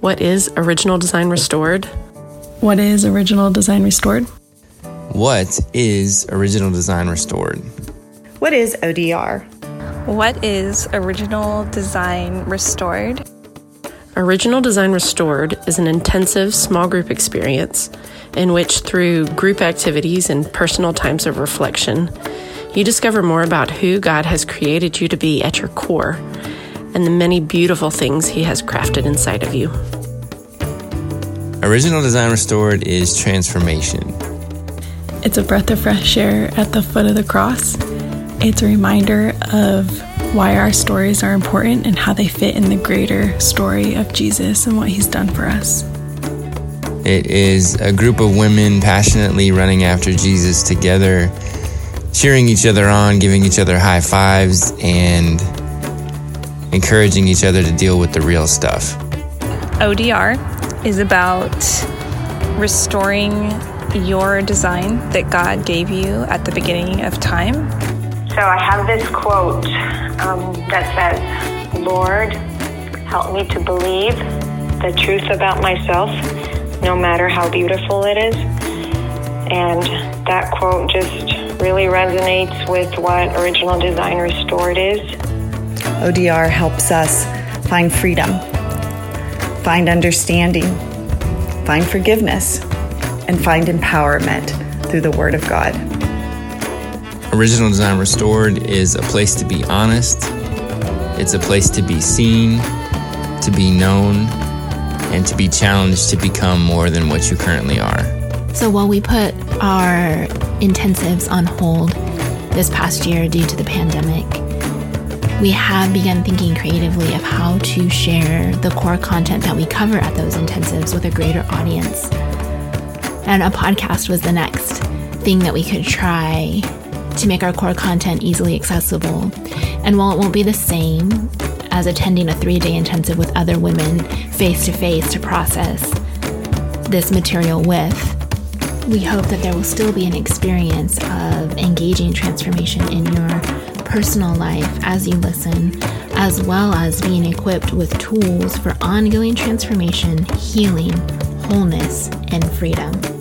What is Original Design Restored? What is Original Design Restored? What is Original Design Restored? What is ODR? What is Original Design Restored? Original Design Restored is an intensive small group experience in which, through group activities and personal times of reflection, you discover more about who God has created you to be at your core and the many beautiful things He has crafted inside of you. Original Design Restored is transformation. It's a breath of fresh air at the foot of the cross. It's a reminder of why our stories are important and how they fit in the greater story of Jesus and what he's done for us. It is a group of women passionately running after Jesus together, cheering each other on, giving each other high fives, and encouraging each other to deal with the real stuff. ODR is about restoring your design that God gave you at the beginning of time. So I have this quote um, that says, Lord, help me to believe the truth about myself, no matter how beautiful it is. And that quote just really resonates with what Original Design Restored is. ODR helps us find freedom, find understanding, find forgiveness, and find empowerment through the Word of God. Original Design Restored is a place to be honest, it's a place to be seen, to be known, and to be challenged to become more than what you currently are. So while we put our intensives on hold this past year due to the pandemic, we have begun thinking creatively of how to share the core content that we cover at those intensives with a greater audience. And a podcast was the next thing that we could try to make our core content easily accessible. And while it won't be the same as attending a three day intensive with other women face to face to process this material with, we hope that there will still be an experience of engaging transformation in your personal life as you listen, as well as being equipped with tools for ongoing transformation, healing, wholeness, and freedom.